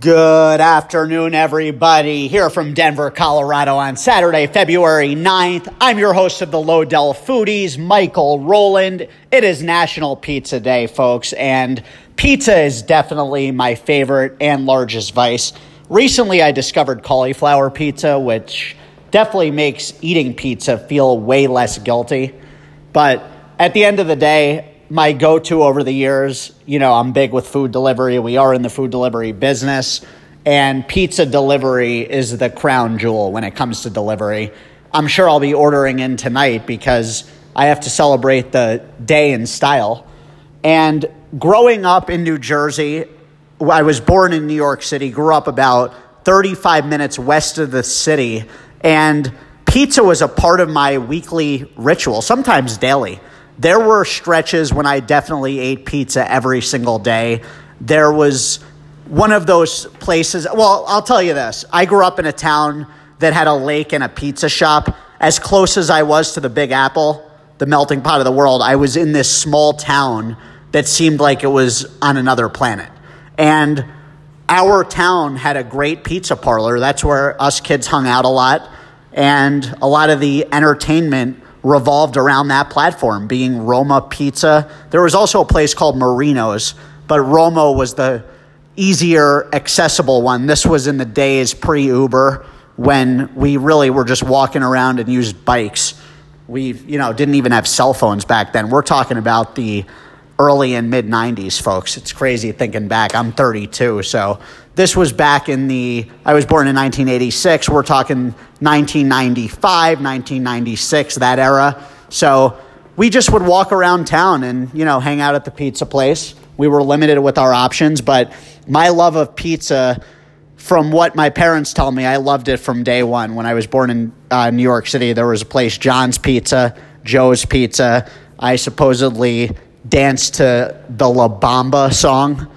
Good afternoon, everybody. Here from Denver, Colorado on Saturday, February 9th. I'm your host of the Lodell Foodies, Michael Roland. It is National Pizza Day, folks, and pizza is definitely my favorite and largest vice. Recently, I discovered cauliflower pizza, which definitely makes eating pizza feel way less guilty. But at the end of the day, my go to over the years. You know, I'm big with food delivery. We are in the food delivery business, and pizza delivery is the crown jewel when it comes to delivery. I'm sure I'll be ordering in tonight because I have to celebrate the day in style. And growing up in New Jersey, I was born in New York City, grew up about 35 minutes west of the city, and pizza was a part of my weekly ritual, sometimes daily. There were stretches when I definitely ate pizza every single day. There was one of those places. Well, I'll tell you this I grew up in a town that had a lake and a pizza shop. As close as I was to the Big Apple, the melting pot of the world, I was in this small town that seemed like it was on another planet. And our town had a great pizza parlor. That's where us kids hung out a lot. And a lot of the entertainment revolved around that platform, being Roma Pizza. There was also a place called Marino's, but Roma was the easier, accessible one. This was in the days pre Uber when we really were just walking around and used bikes. We, you know, didn't even have cell phones back then. We're talking about the early and mid 90s, folks. It's crazy thinking back. I'm 32, so this was back in the, I was born in 1986. We're talking 1995, 1996, that era. So we just would walk around town and, you know, hang out at the pizza place. We were limited with our options, but my love of pizza, from what my parents tell me, I loved it from day one. When I was born in uh, New York City, there was a place, John's Pizza, Joe's Pizza. I supposedly danced to the La Bamba song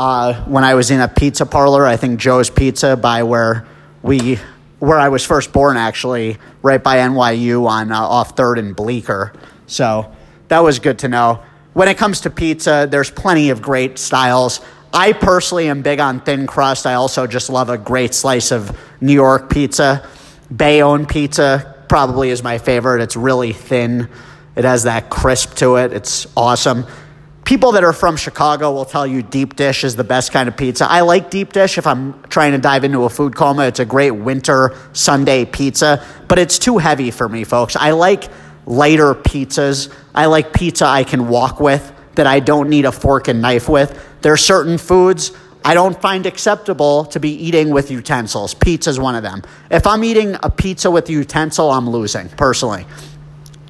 uh, when I was in a pizza parlor, I think Joe's Pizza by where we where I was first born, actually, right by NYU on uh, off Third and Bleecker. So that was good to know. When it comes to pizza, there's plenty of great styles. I personally am big on thin crust. I also just love a great slice of New York pizza. Bayonne pizza probably is my favorite. It's really thin. It has that crisp to it. It's awesome people that are from Chicago will tell you deep dish is the best kind of pizza. I like deep dish if I'm trying to dive into a food coma. It's a great winter Sunday pizza, but it's too heavy for me, folks. I like lighter pizzas. I like pizza I can walk with that I don't need a fork and knife with. There are certain foods I don't find acceptable to be eating with utensils. Pizza is one of them. If I'm eating a pizza with utensil, I'm losing, personally.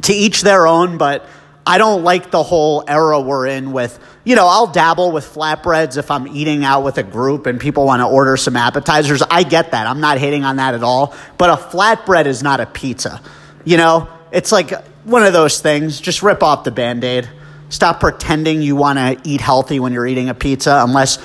To each their own, but I don't like the whole era we're in with, you know, I'll dabble with flatbreads if I'm eating out with a group and people want to order some appetizers. I get that. I'm not hating on that at all. But a flatbread is not a pizza. You know, it's like one of those things. Just rip off the band aid. Stop pretending you want to eat healthy when you're eating a pizza, unless,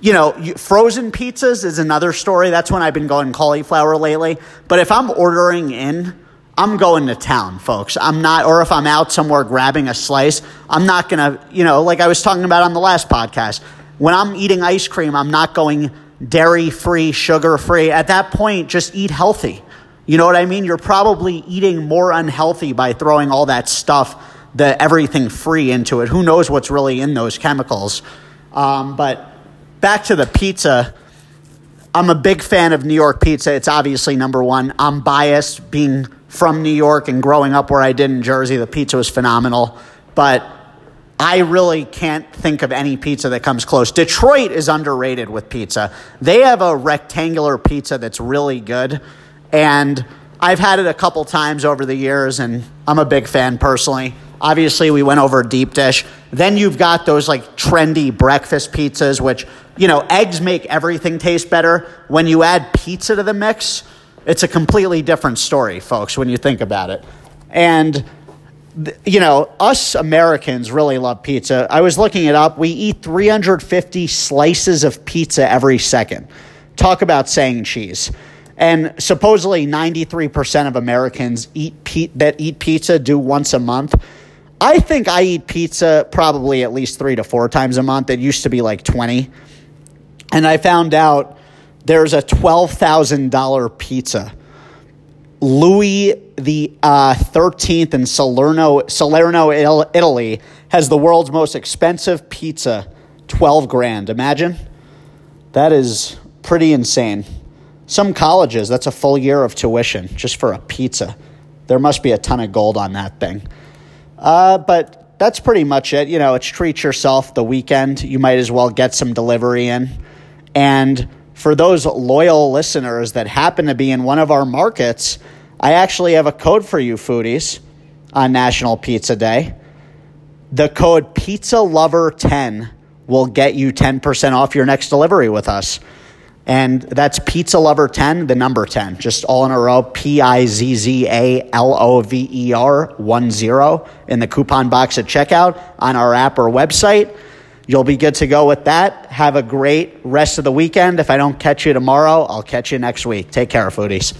you know, frozen pizzas is another story. That's when I've been going cauliflower lately. But if I'm ordering in, I'm going to town, folks. I'm not, or if I'm out somewhere grabbing a slice, I'm not going to, you know, like I was talking about on the last podcast. When I'm eating ice cream, I'm not going dairy free, sugar free. At that point, just eat healthy. You know what I mean? You're probably eating more unhealthy by throwing all that stuff, the everything free into it. Who knows what's really in those chemicals? Um, but back to the pizza. I'm a big fan of New York pizza. It's obviously number one. I'm biased being from New York and growing up where I did in Jersey, the pizza was phenomenal. But I really can't think of any pizza that comes close. Detroit is underrated with pizza. They have a rectangular pizza that's really good. And I've had it a couple times over the years, and I'm a big fan personally. Obviously, we went over deep dish. Then you've got those like trendy breakfast pizzas, which, you know, eggs make everything taste better. When you add pizza to the mix, it's a completely different story, folks, when you think about it. And, you know, us Americans really love pizza. I was looking it up. We eat 350 slices of pizza every second. Talk about saying cheese. And supposedly 93% of Americans eat pe- that eat pizza do once a month. I think I eat pizza probably at least three to four times a month. It used to be like 20 and I found out there's a $12,000 pizza. Louis the uh, 13th in Salerno, Salerno, Italy, has the world's most expensive pizza, 12 grand. Imagine. That is pretty insane. Some colleges, that's a full year of tuition just for a pizza. There must be a ton of gold on that thing. Uh, but that's pretty much it. You know, it's treat yourself the weekend. You might as well get some delivery in. And for those loyal listeners that happen to be in one of our markets, I actually have a code for you, foodies, on National Pizza Day. The code Pizza Lover 10 will get you 10% off your next delivery with us. And that's Pizza Lover 10, the number 10, just all in a row. P I Z Z A L O V E R 1 0 in the coupon box at checkout on our app or website. You'll be good to go with that. Have a great rest of the weekend. If I don't catch you tomorrow, I'll catch you next week. Take care, foodies.